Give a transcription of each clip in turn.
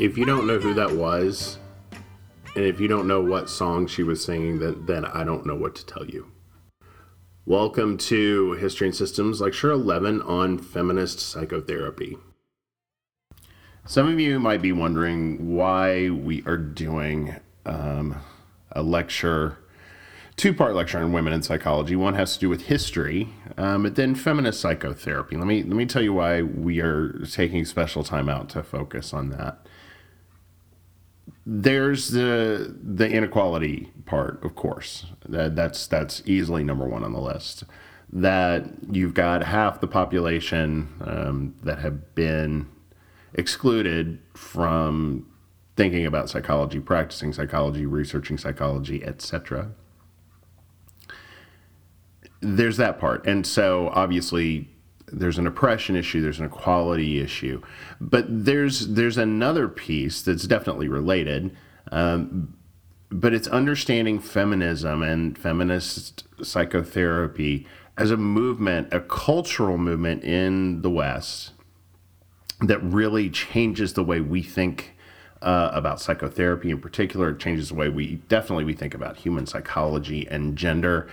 if you don't know who that was, and if you don't know what song she was singing, then, then I don't know what to tell you. Welcome to History and Systems, Lecture 11 on Feminist Psychotherapy. Some of you might be wondering why we are doing um, a lecture, two part lecture on women in psychology. One has to do with history, um, but then feminist psychotherapy. Let me, let me tell you why we are taking special time out to focus on that there's the the inequality part, of course. That, that's that's easily number one on the list. That you've got half the population um, that have been excluded from thinking about psychology, practicing psychology, researching psychology, etc. There's that part, and so obviously there's an oppression issue, there's an equality issue, but there's there's another piece that's definitely related, um, but it's understanding feminism and feminist psychotherapy as a movement, a cultural movement in the West that really changes the way we think uh, about psychotherapy in particular. It changes the way we definitely we think about human psychology and gender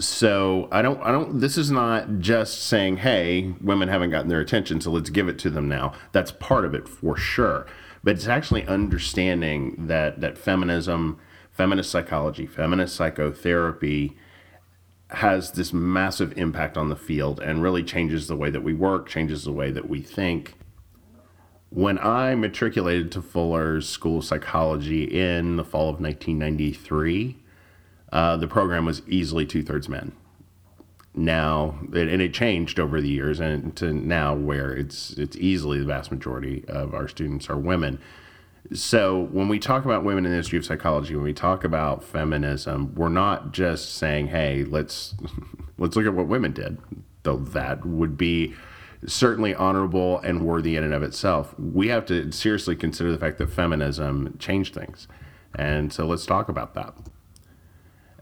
so I don't I don't this is not just saying hey women haven't gotten their attention so let's give it to them now. That's part of it for sure. But it's actually understanding that that feminism feminist psychology feminist psychotherapy has this massive impact on the field and really changes the way that we work changes the way that we think. When I matriculated to Fuller's School of Psychology in the fall of 1993 uh, the program was easily two thirds men. Now, and it changed over the years, and to now where it's it's easily the vast majority of our students are women. So when we talk about women in the history of psychology, when we talk about feminism, we're not just saying, "Hey, let's let's look at what women did," though that would be certainly honorable and worthy in and of itself. We have to seriously consider the fact that feminism changed things, and so let's talk about that.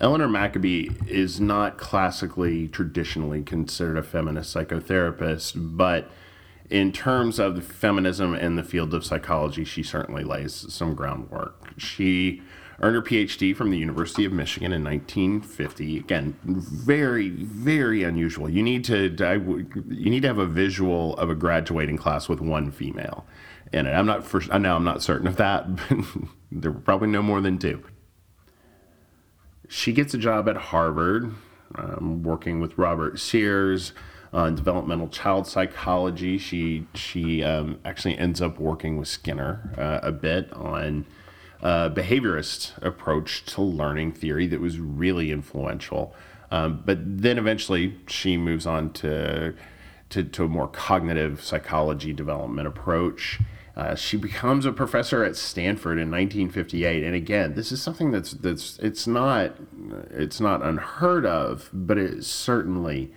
Eleanor Maccoby is not classically, traditionally considered a feminist psychotherapist, but in terms of feminism in the field of psychology, she certainly lays some groundwork. She earned her PhD from the University of Michigan in 1950. Again, very, very unusual. You need to you need to have a visual of a graduating class with one female in it. I'm not for now. I'm not certain of that, but there were probably no more than two she gets a job at Harvard, um, working with Robert Sears on developmental child psychology. She she um, actually ends up working with Skinner uh, a bit on a behaviorist approach to learning theory that was really influential. Um, but then eventually she moves on to, to, to a more cognitive psychology development approach. Uh, she becomes a professor at Stanford in 1958, and again, this is something that's that's it's not it's not unheard of, but it's certainly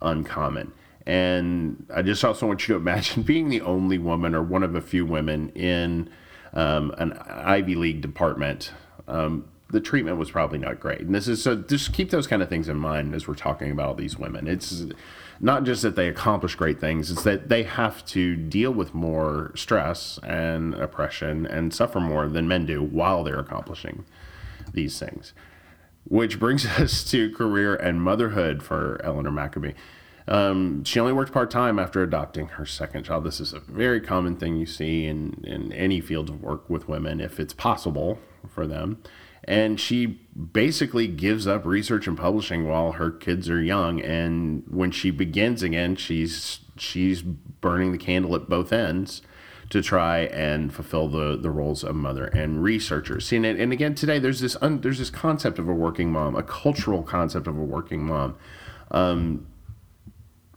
uncommon. And I just also want you to imagine being the only woman or one of a few women in um, an Ivy League department. Um, the treatment was probably not great, and this is so. Just keep those kind of things in mind as we're talking about all these women. It's not just that they accomplish great things, it's that they have to deal with more stress and oppression and suffer more than men do while they're accomplishing these things. Which brings us to career and motherhood for Eleanor Maccoby. Um, she only worked part time after adopting her second child. This is a very common thing you see in, in any field of work with women, if it's possible for them and she basically gives up research and publishing while her kids are young and when she begins again she's she's burning the candle at both ends to try and fulfill the, the roles of mother and researcher. See, and, and again today there's this un, there's this concept of a working mom, a cultural concept of a working mom. Um,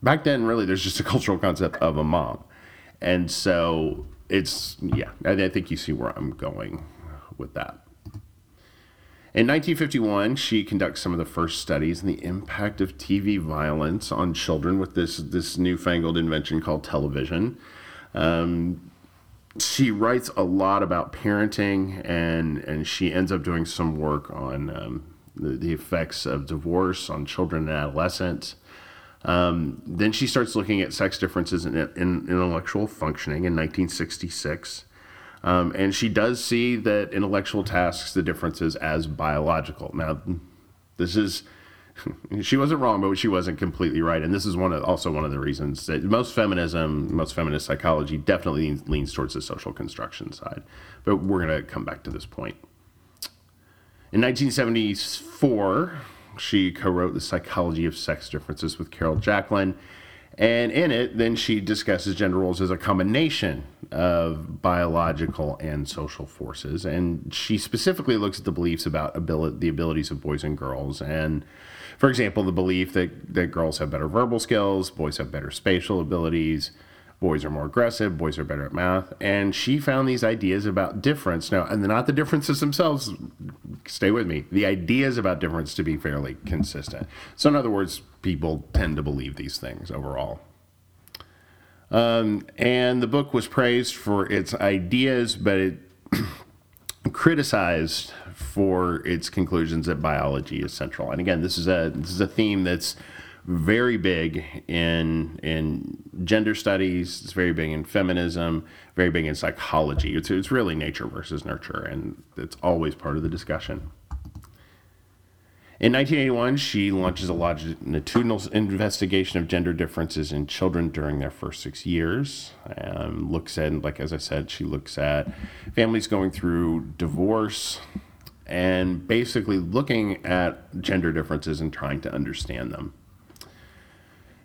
back then, really, there's just a cultural concept of a mom, and so it's yeah. I, I think you see where I'm going with that. In 1951, she conducts some of the first studies in the impact of TV violence on children with this, this newfangled invention called television. Um, she writes a lot about parenting, and, and she ends up doing some work on um, the, the, effects of divorce on children and adolescents. Um, then she starts looking at sex differences in, in intellectual functioning in 1966. Um, and she does see that intellectual tasks, the differences as biological. Now, this is she wasn't wrong, but she wasn't completely right. And this is one of, also one of the reasons that most feminism, most feminist psychology definitely leans, towards the social construction side. But we're going to come back to this point. In 1974, she co wrote The Psychology of Sex Differences with Carol Jacklin. And in it, then she discusses gender roles as a combination of biological and social forces. And she specifically looks at the beliefs about ability, the abilities of boys and girls. And for example, the belief that, that girls have better verbal skills, boys have better spatial abilities, boys are more aggressive, boys are better at math. And she found these ideas about difference. Now, and not the differences themselves, stay with me, the ideas about difference to be fairly consistent. So, in other words, people tend to believe these things overall. Um, and the book was praised for its ideas, but it criticized for its conclusions that biology is central. And again, this is a this is a theme that's very big in in gender studies. It's very big in feminism. Very big in psychology. It's it's really nature versus nurture, and it's always part of the discussion. In 1981, she launches a longitudinal investigation of gender differences in children during their first six years. Um, looks at, like as I said, she looks at families going through divorce, and basically looking at gender differences and trying to understand them.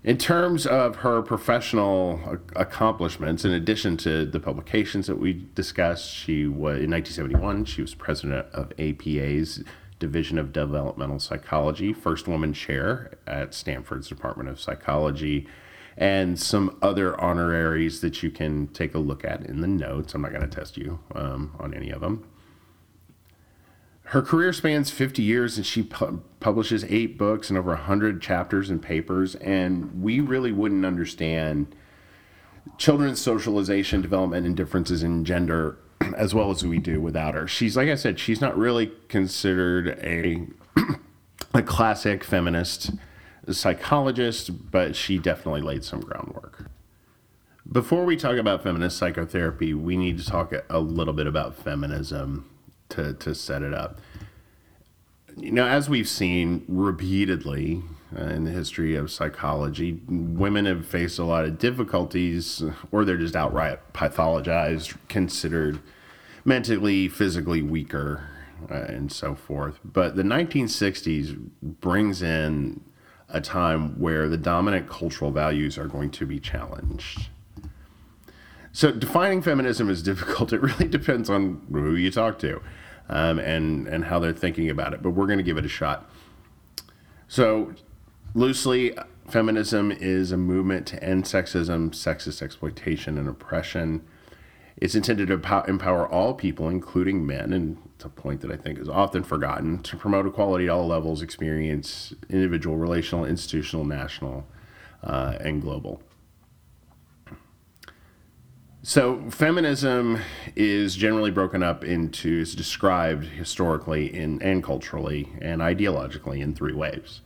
In terms of her professional accomplishments, in addition to the publications that we discussed, she was in 1971 she was president of APA's Division of Developmental Psychology, first woman chair at Stanford's Department of Psychology, and some other honoraries that you can take a look at in the notes. I'm not going to test you um, on any of them. Her career spans 50 years and she pu- publishes eight books and over 100 chapters and papers. And we really wouldn't understand children's socialization, development, and differences in gender as well as we do without her. She's, like I said, she's not really considered a, a classic feminist psychologist, but she definitely laid some groundwork. Before we talk about feminist psychotherapy, we need to talk a little bit about feminism to, to set it up. You know, as we've seen repeatedly uh, in the history of psychology, women have faced a lot of difficulties, or they're just outright pathologized, considered mentally, physically weaker, uh, and so forth. But the 1960s brings in a time where the dominant cultural values are going to be challenged. So defining feminism is difficult. It really depends on who you talk to um, and and how they're thinking about it. But we're going to give it a shot. So, loosely, feminism is a movement to end sexism, sexist exploitation, and oppression. It's intended to empower all people, including men, and it's a point that I think is often forgotten, to promote equality at all levels, experience, individual, relational, institutional, national, uh, and global. So, feminism is generally broken up into, is described historically in, and culturally and ideologically in three waves.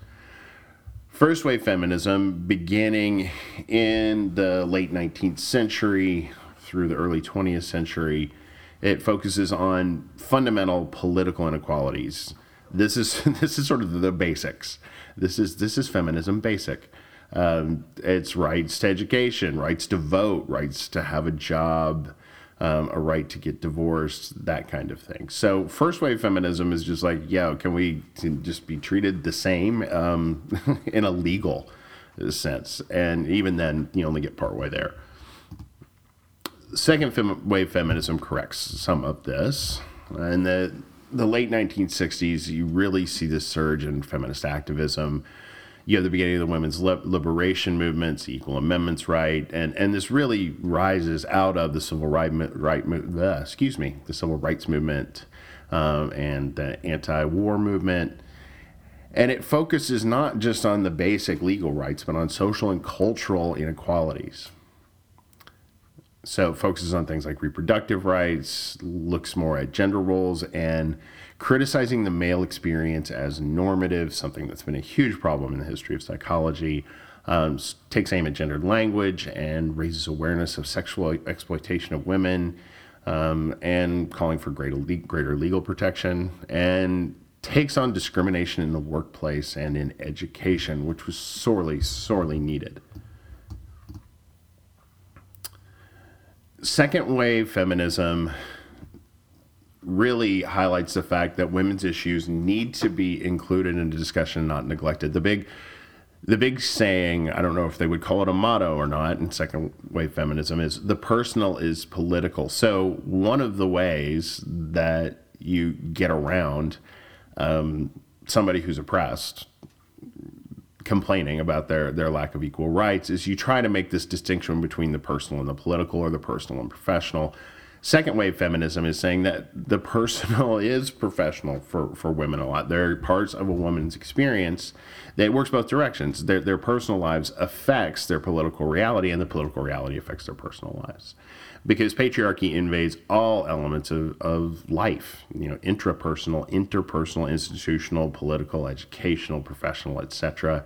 First wave feminism, beginning in the late 19th century through the early 20th century, it focuses on fundamental political inequalities. This is this is sort of the basics. This is this is feminism basic. Um, it's rights to education, rights to vote, rights to have a job, um, a right to get divorced, that kind of thing. So, first wave feminism is just like, yeah, can we just be treated the same um, in a legal sense? And even then, you only get part way there. Second fem- wave feminism corrects some of this. In the, the late 1960s, you really see this surge in feminist activism you have the beginning of the women's liberation movements, equal amendments right, and and this really rises out of the civil right right uh, excuse me the civil rights movement um, and the anti-war movement. And it focuses not just on the basic legal rights, but on social and cultural inequalities. So it focuses on things like reproductive rights, looks more at gender roles, and criticizing the male experience as normative, something that's been a huge problem in the history of psychology, um, takes aim at gendered language and raises awareness of sexual exploitation of women, um, and calling for greater, greater legal protection and takes on discrimination in the workplace and in education, which was sorely, sorely needed. Second wave feminism really highlights the fact that women's issues need to be included in the discussion, not neglected. The big the big saying, I don't know if they would call it a motto or not in second wave feminism, is the personal is political. So, one of the ways that you get around um, somebody who's oppressed complaining about their, their lack of equal rights is you try to make this distinction between the personal and the political or the personal and professional Second wave feminism is saying that the personal is professional for, for women a lot. There are parts of a woman's experience that works both directions. Their, their personal lives affects their political reality, and the political reality affects their personal lives. Because patriarchy invades all elements of, of life, you know, intrapersonal, interpersonal, institutional, political, educational, professional, etc.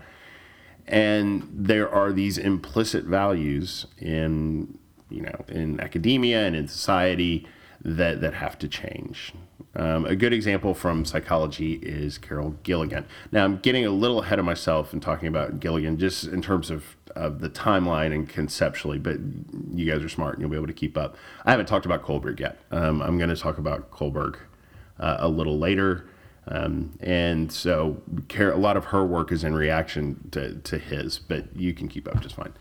And there are these implicit values in you know, in academia and in society that, that have to change. Um, a good example from psychology is Carol Gilligan. Now, I'm getting a little ahead of myself in talking about Gilligan just in terms of, of the timeline and conceptually, but you guys are smart and you'll be able to keep up. I haven't talked about Kohlberg yet. Um, I'm going to talk about Kohlberg uh, a little later. Um, and so a lot of her work is in reaction to, to his, but you can keep up just fine.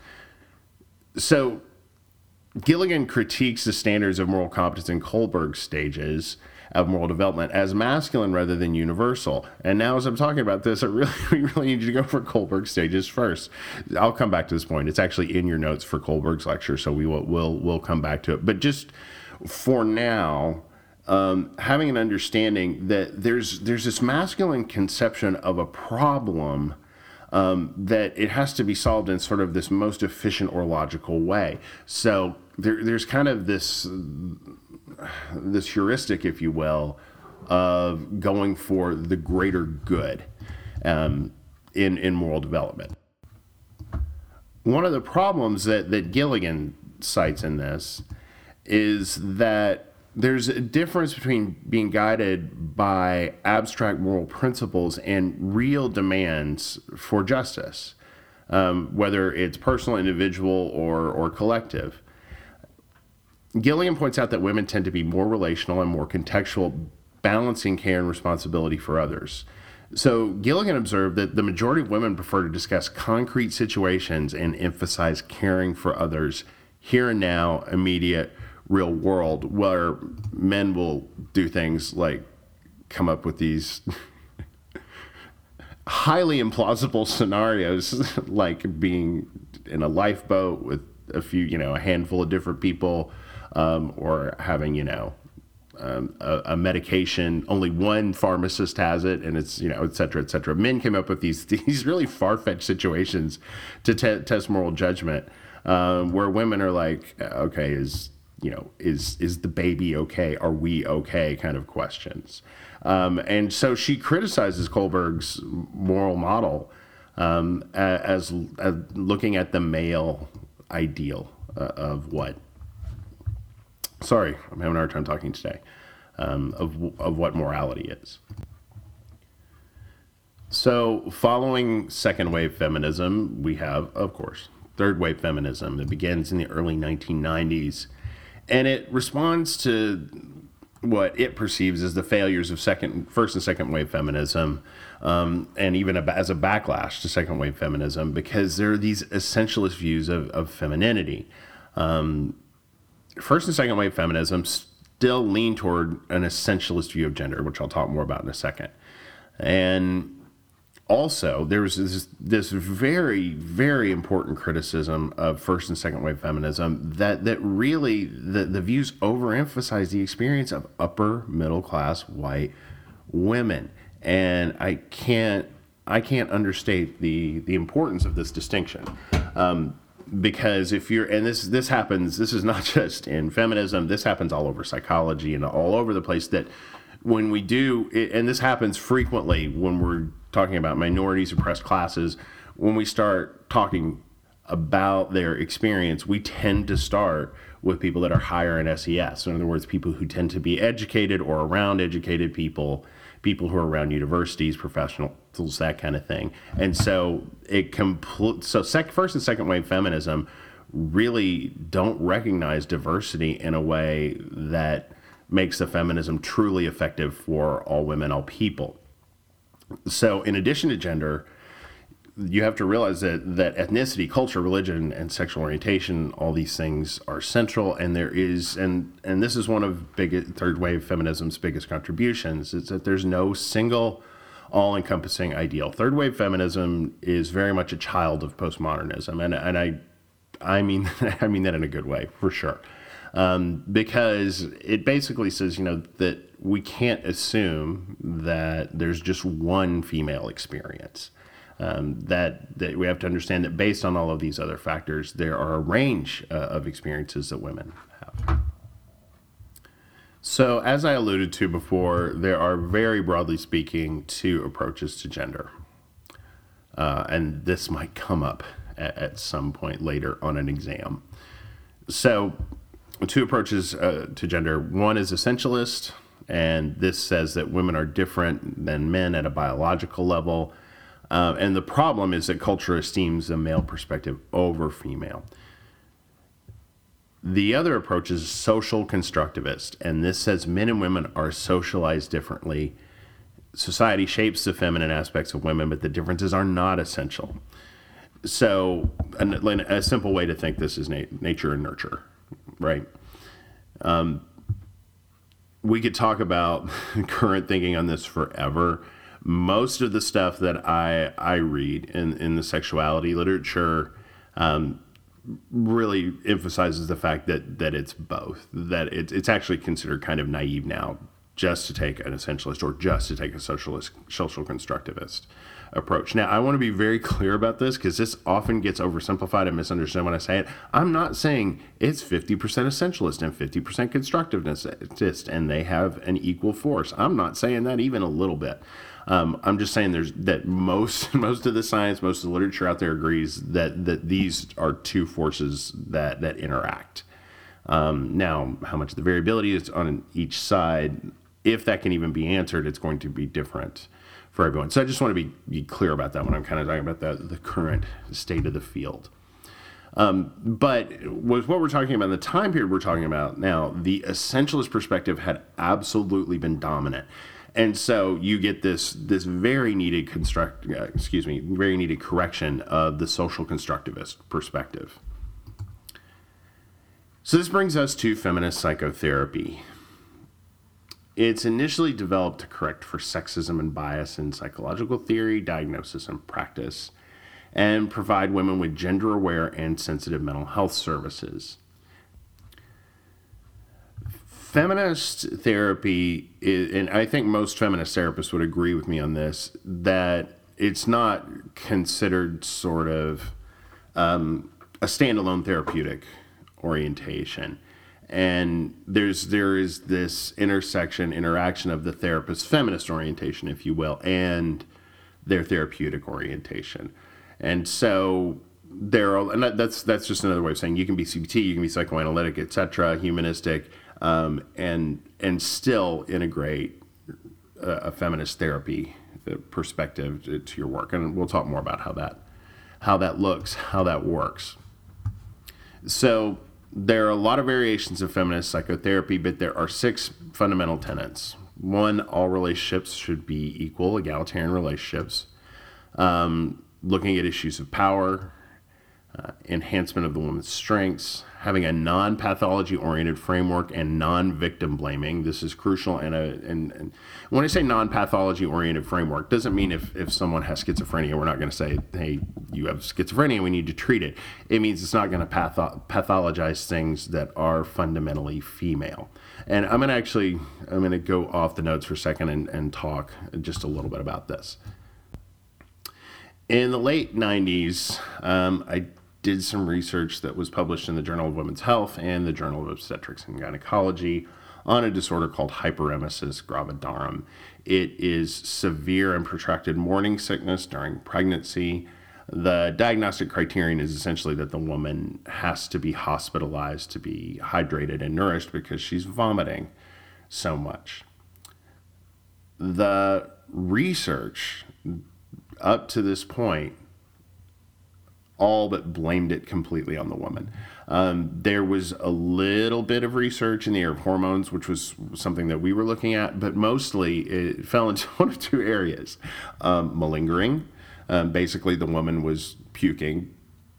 So Gilligan critiques the standards of moral competence in Kohlberg's stages of moral development as masculine rather than universal. And now, as I'm talking about this, I really, we really need you to go for Kohlberg stages first. I'll come back to this point. It's actually in your notes for Kohlberg's lecture, so we will we'll, we'll come back to it. But just for now, um, having an understanding that there's there's this masculine conception of a problem um, that it has to be solved in sort of this most efficient or logical way. So there, there's kind of this this heuristic, if you will, of going for the greater good um, in in moral development. One of the problems that that Gilligan cites in this is that there's a difference between being guided by abstract moral principles and real demands for justice, um, whether it's personal, individual, or, or collective. Gilligan points out that women tend to be more relational and more contextual, balancing care and responsibility for others. So Gilligan observed that the majority of women prefer to discuss concrete situations and emphasize caring for others here and now, immediate, real world where men will do things like come up with these highly implausible scenarios like being in a lifeboat with a few you know a handful of different people um, or having you know um, a, a, medication only one pharmacist has it and it's you know et cetera et cetera. Men came up with these these really far-fetched situations to te- test moral judgment um, where women are like okay is you know, is is the baby okay? Are we okay? Kind of questions. Um, and so she criticizes Kohlberg's moral model um, as, as, looking at the male ideal uh, of what. Sorry, I'm having a hard time talking today. Um, of of what morality is. So, following second wave feminism, we have, of course, third wave feminism. It begins in the early 1990s and it responds to what it perceives as the failures of second, first and second wave feminism, um, and even a, as a backlash to second wave feminism, because there are these essentialist views of, of femininity. Um, first and second wave feminism still lean toward an essentialist view of gender, which I'll talk more about in a second. And also there was this, this very very important criticism of first and second wave feminism that that really the, the views overemphasize the experience of upper middle class white women. And i can't i can't understate the the importance of this distinction. Um, because if you're and this this happens this is not just in feminism this happens all over psychology and all over the place that when we do and this happens frequently when we're talking about minorities, oppressed classes, when we start talking about their experience, we tend to start with people that are higher in SES. In other words, people who tend to be educated or around educated people, people who are around universities, professionals, that kind of thing. And so it compl- so sec- first and second wave feminism really don't recognize diversity in a way that makes the feminism truly effective for all women, all people. So, in addition to gender, you have to realize that that ethnicity, culture, religion, and sexual orientation, all these things are central, and there is, and and this is one of big third wave feminism's biggest contributions, is that there's no single, all-encompassing ideal. Third wave feminism is very much a child of postmodernism, and and I, I mean I mean that in a good way for sure, um, because it basically says you know that we can't assume that there's just one female experience um, that, that we have to understand that based on all of these other factors, there are a range uh, of experiences that women have. So, as I alluded to before, there are very broadly speaking two approaches to gender. Uh, and this might come up at, at, some point later on an exam. So, two approaches uh, to gender one is essentialist, and this says that women are different than men at a biological level uh, and the problem is that culture esteems the male perspective over female. The other approach is social constructivist, and this says men and women are socialized differently. Society shapes the feminine aspects of women, but the differences are not essential. So, a, a simple way to think this is na- nature and nurture, right? Um, we could talk about current thinking on this forever most of the stuff that I I read in in the sexuality literature um, really emphasizes the fact that that it's both. That it's it's actually considered kind of naive now just to take an essentialist or just to take a socialist social constructivist approach. Now, I want to be very clear about this because this often gets oversimplified and misunderstood when I say it. I'm not saying it's 50% essentialist and 50% constructivist and they have an equal force. I'm not saying that even a little bit. Um, I'm just saying there's that most most of the science, most of the literature out there agrees that that these are two forces that that interact. Um, now, how much the variability is on each side, if that can even be answered, it's going to be different for everyone. So I just want to be, be clear about that when I'm kind of talking about the, the current state of the field. Um, but with what we're talking about, in the time period we're talking about now, the essentialist perspective had absolutely been dominant and so you get this this very needed construct uh, excuse me very needed correction of the social constructivist perspective so this brings us to feminist psychotherapy it's initially developed to correct for sexism and bias in psychological theory diagnosis and practice and provide women with gender aware and sensitive mental health services feminist therapy is, and I think most feminist therapists would agree with me on this, that it's not considered sort of um, a standalone therapeutic orientation. And there's there is this intersection, interaction of the therapist's feminist orientation, if you will, and their therapeutic orientation. And so there are, and that's that's just another way of saying you can be CBT, you can be psychoanalytic, etc., humanistic, um, and and still integrate a, a feminist therapy perspective to, to your work. And we'll talk more about how that how that looks, how that works. So there are a lot of variations of feminist psychotherapy, but there are six fundamental tenets. One, all relationships should be equal, egalitarian relationships. Um, looking at issues of power, uh, enhancement of the woman's strengths, having a non pathology oriented framework, and non victim blaming. This is crucial. And, a, and, and when I say non pathology oriented framework, doesn't mean if, if someone has schizophrenia, we're not going to say, hey, you have schizophrenia, we need to treat it. It means it's not going to patho- pathologize things that are fundamentally female. And I'm going to actually, I'm going to go off the notes for a second and, and talk just a little bit about this. In the late 90s, um, I did some research that was published in the Journal of Women's Health and the Journal of Obstetrics and Gynecology on a disorder called hyperemesis gravidarum. It is severe and protracted morning sickness during pregnancy. The diagnostic criterion is essentially that the woman has to be hospitalized to be hydrated and nourished because she's vomiting so much. The research up to this point all but blamed it completely on the woman. Um, there was a little bit of research in the area of hormones, which was something that we were looking at, but mostly it fell into one of two areas um, malingering. Um, basically, the woman was puking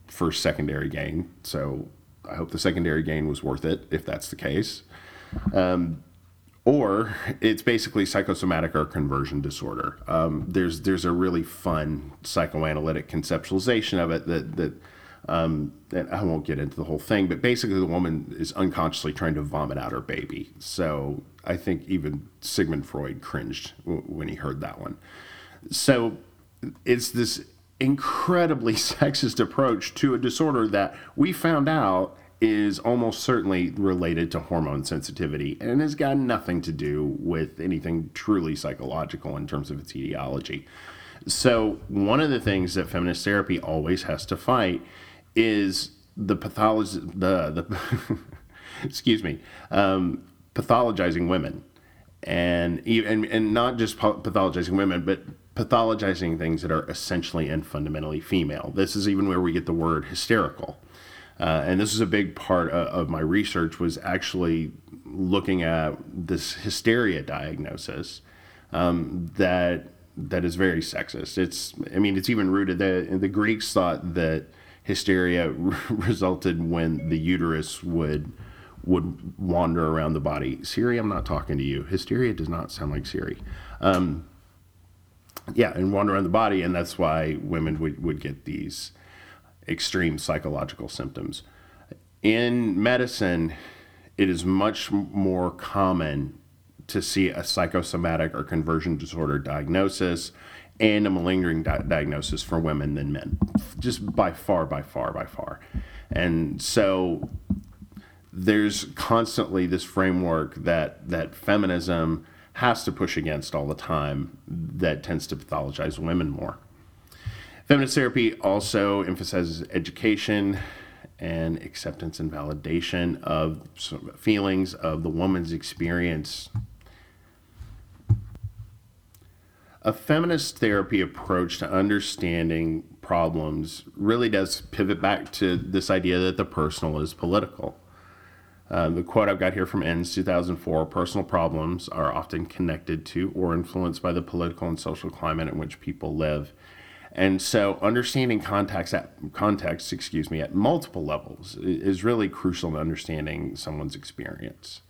for secondary gain. So I hope the secondary gain was worth it if that's the case. Um, or it's basically psychosomatic or conversion disorder. Um, there's there's a really fun psychoanalytic conceptualization of it that that um, and I won't get into the whole thing, but basically the woman is unconsciously trying to vomit out her baby. So I think even Sigmund Freud cringed w- when he heard that one. So it's this incredibly sexist approach to a disorder that we found out is almost certainly related to hormone sensitivity and has got nothing to do with anything truly psychological in terms of its etiology. So, one of the things that feminist therapy always has to fight is the pathology, the, the excuse me, um, pathologizing women. And, and, and not just pathologizing women, but pathologizing things that are essentially and fundamentally female. This is even where we get the word hysterical. Uh, and this is a big part of, my research was actually looking at this hysteria diagnosis um, that that is very sexist. It's I mean it's even rooted that the Greeks thought that hysteria resulted when the uterus would would wander around the body. Siri, I'm not talking to you. Hysteria does not sound like Siri. Um, yeah, and wander around the body, and that's why women would, would get these extreme psychological symptoms. In medicine, it is much more common to see a psychosomatic or conversion disorder diagnosis and a malingering di- diagnosis for women than men, just by far, by far, by far. And so there's constantly this framework that that feminism has to push against all the time that tends to pathologize women more. Feminist therapy also emphasizes education and acceptance and validation of feelings of the woman's experience. A feminist therapy approach to understanding problems really does pivot back to this idea that the personal is political. Uh, the quote I've got here from Enns 2004 personal problems are often connected to or influenced by the political and social climate in which people live. And so understanding context at context, excuse me, at multiple levels is really crucial in understanding someone's experience.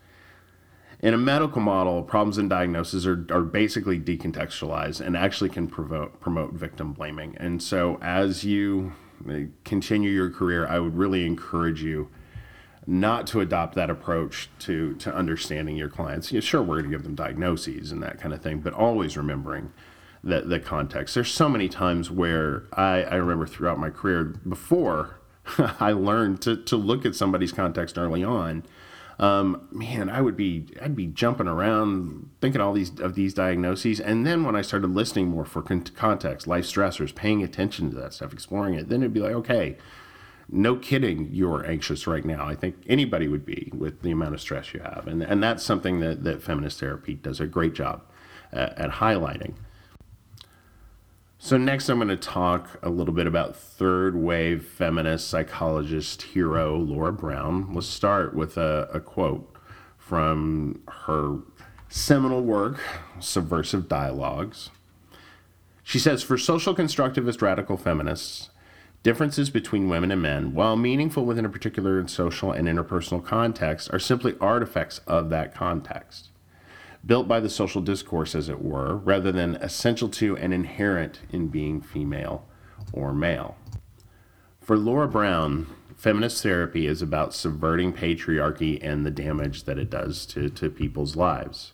In a medical model, problems and diagnoses are, are basically decontextualized and actually can promote, promote victim blaming. And so as you uh, continue your career, I would really encourage you not to adopt that approach to, to understanding your clients. Yeah, sure, we're going to give them diagnoses and that kind of thing, but always remembering the, the context. There's so many times where I, I remember throughout my career before I learned to, to look at somebody's context early on. Um, man, I would be I'd be jumping around thinking all these of these diagnoses, and then when I started listening more for con- context, life stressors, paying attention to that stuff, exploring it, then it'd be like, okay, no kidding, you're anxious right now. I think anybody would be with the amount of stress you have, and and that's something that that feminist therapy does a great job at, at highlighting. So, next, I'm going to talk a little bit about third wave feminist psychologist hero Laura Brown. Let's start with a, a quote from her seminal work, Subversive Dialogues. She says For social constructivist radical feminists, differences between women and men, while meaningful within a particular social and interpersonal context, are simply artifacts of that context built by the social discourse, as it were, rather than essential to and inherent in being female or male. For Laura Brown, feminist therapy is about subverting patriarchy and the damage that it does to, to people's lives.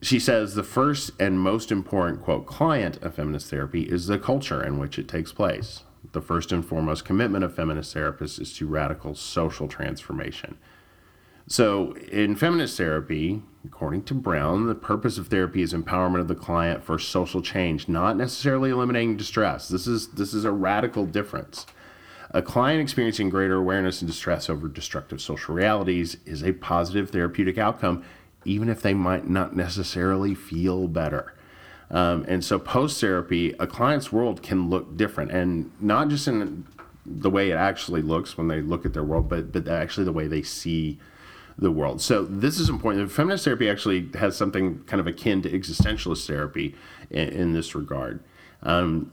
She says the first and most important, quote, client of feminist therapy is the culture in which it takes place. The first and foremost commitment of feminist therapists is to radical social transformation. So, in feminist therapy, According to Brown, the purpose of therapy is empowerment of the client for social change, not necessarily eliminating distress. This is this is a radical difference. A client experiencing greater awareness and distress over destructive social realities is a positive therapeutic outcome, even if they might not necessarily feel better. Um, and so, post therapy, a client's world can look different, and not just in the way it actually looks when they look at their world, but but actually the way they see the world. So this is important. Feminist therapy actually has something kind of akin to existentialist therapy in, in this regard. Um,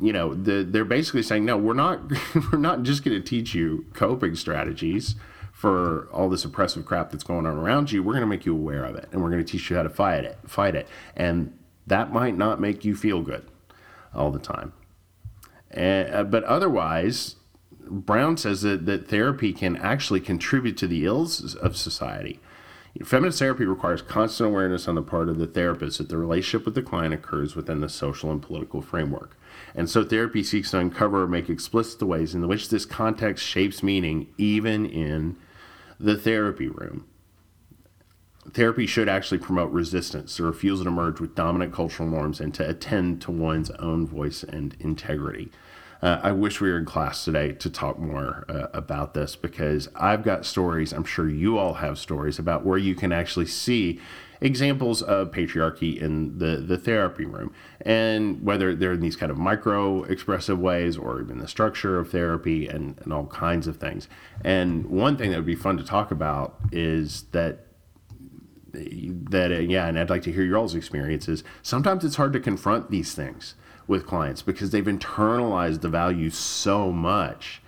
you know, the, they're basically saying, no, we're not we're not just going to teach you coping strategies for all this oppressive crap that's going on around you. We're going to make you aware of it, and we're going to teach you how to fight it. Fight it, and that might not make you feel good all the time. And, uh, but otherwise, Brown says that, that therapy can actually contribute to the ills of society. Feminist therapy requires constant awareness on the part of the therapist that the relationship with the client occurs within the social and political framework. And so therapy seeks to uncover or make explicit the ways in which this context shapes meaning, even in the therapy room. Therapy should actually promote resistance, the refusal to merge with dominant cultural norms, and to attend to one's own voice and integrity. Uh, I wish we were in class today to talk more uh, about this because I've got stories. I'm sure you all have stories about where you can actually see examples of patriarchy in the, the therapy room and whether they're in these kind of micro expressive ways or even the structure of therapy and, and all kinds of things. And one thing that would be fun to talk about is that that uh, yeah and i'd like to hear your all's experiences sometimes it's hard to confront these things with clients because they've internalized the value so much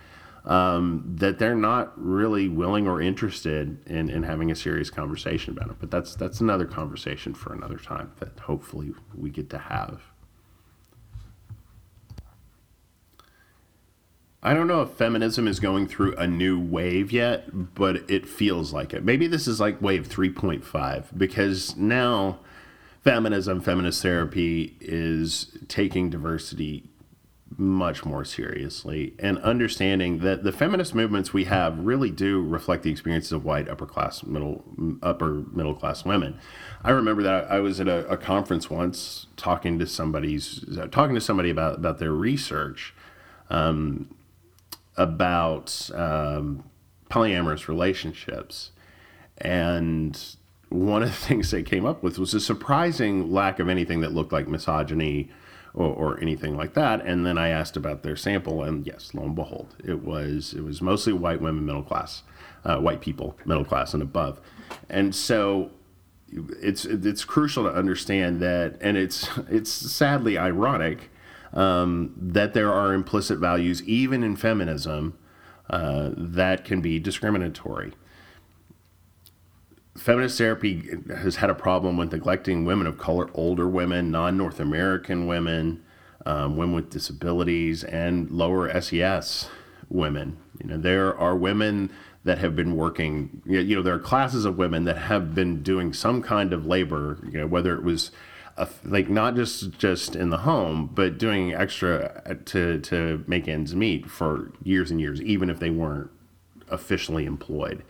um, that they're not really willing or interested in, in having a serious conversation about it. But that's that's another conversation for another time that hopefully we get to have. I don't know if feminism is going through a new wave yet, but it feels like it. Maybe this is like wave 3.5 because now feminism, feminist therapy is taking diversity much more seriously and understanding that the feminist movements we have really do reflect the experiences of white upper class middle upper middle class women. I remember that i was at a, a conference once talking to somebody's talking to somebody about about their research um, about um, polyamorous relationships. And one of the things they came up with was a surprising lack of anything that looked like misogyny or, or, anything like that. And then I asked about their sample, and yes, lo and behold, it was it was mostly white women, middle class, uh, white people, middle class and above. And so it's it's crucial to understand that, and it's it's sadly ironic um, that there are implicit values even in feminism uh, that can be discriminatory feminist therapy has had a problem with neglecting women of color, older women, non North American women, um, women with disabilities, and lower SES women. You know, there are women that have been working, you know, there are classes of women that have been doing some kind of labor, you know, whether it was a, like not just just in the home, but doing extra to to make ends meet for years and years, even if they weren't officially employed,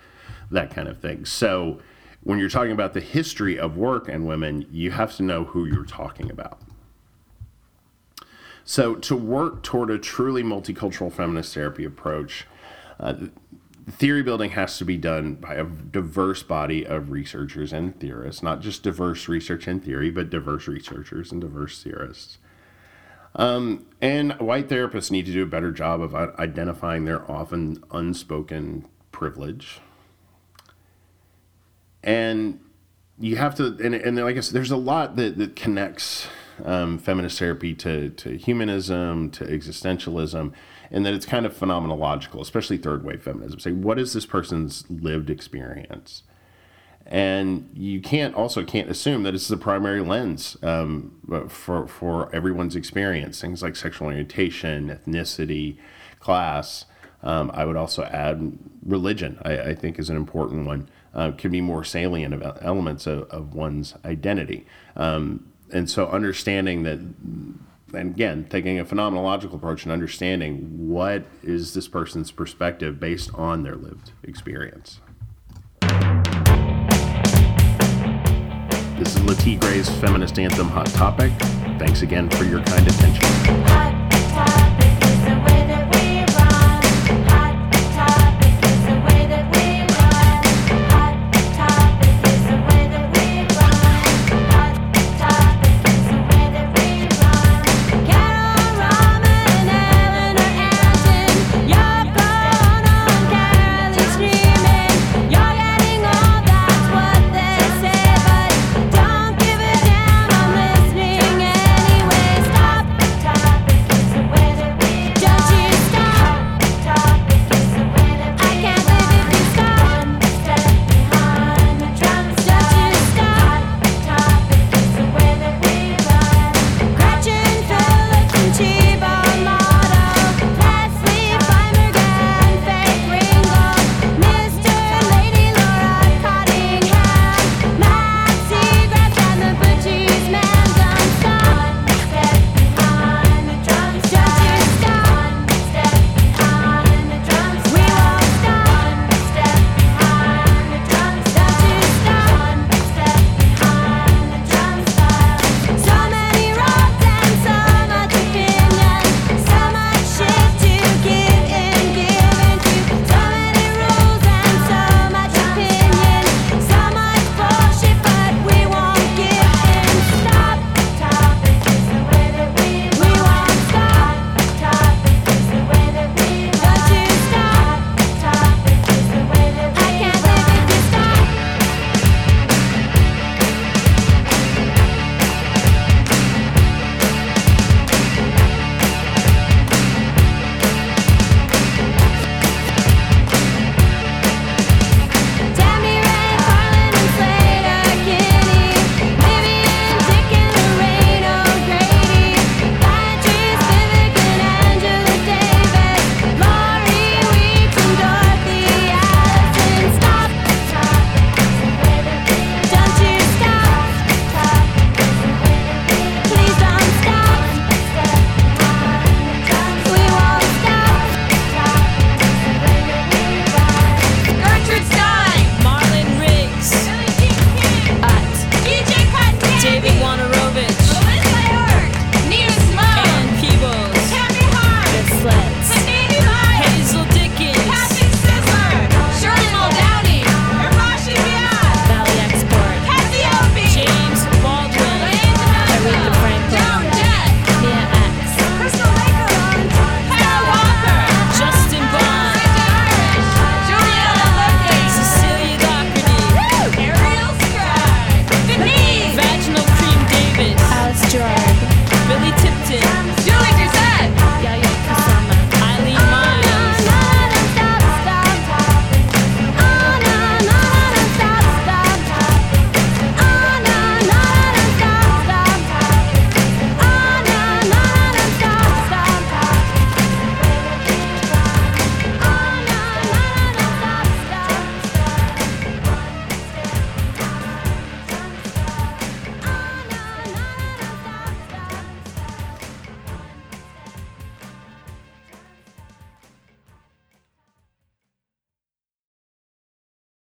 that kind of thing. So when you're talking about the history of work and women, you have to know who you're talking about. So, to work toward a truly multicultural feminist therapy approach, uh, theory building has to be done by a diverse body of researchers and theorists, not just diverse research and theory, but diverse researchers and diverse theorists. Um, and white therapists need to do a better job of identifying their often unspoken privilege and you have to and, and like I said, there's a lot that, that connects um, feminist therapy to, to humanism, to existentialism, and that it's kind of phenomenological, especially third wave feminism. Say, what is this person's lived experience? And you can't also can't assume that it's the primary lens um, for for everyone's experience. Things like sexual orientation, ethnicity, class. Um, I would also add religion. I, I think is an important one uh, can be more salient of elements of, of one's identity. Um, and so understanding that, and again, taking a phenomenological approach and understanding what is this person's perspective based on their lived experience. This is Le Tigre's Feminist Anthem Hot Topic. Thanks again for your kind attention.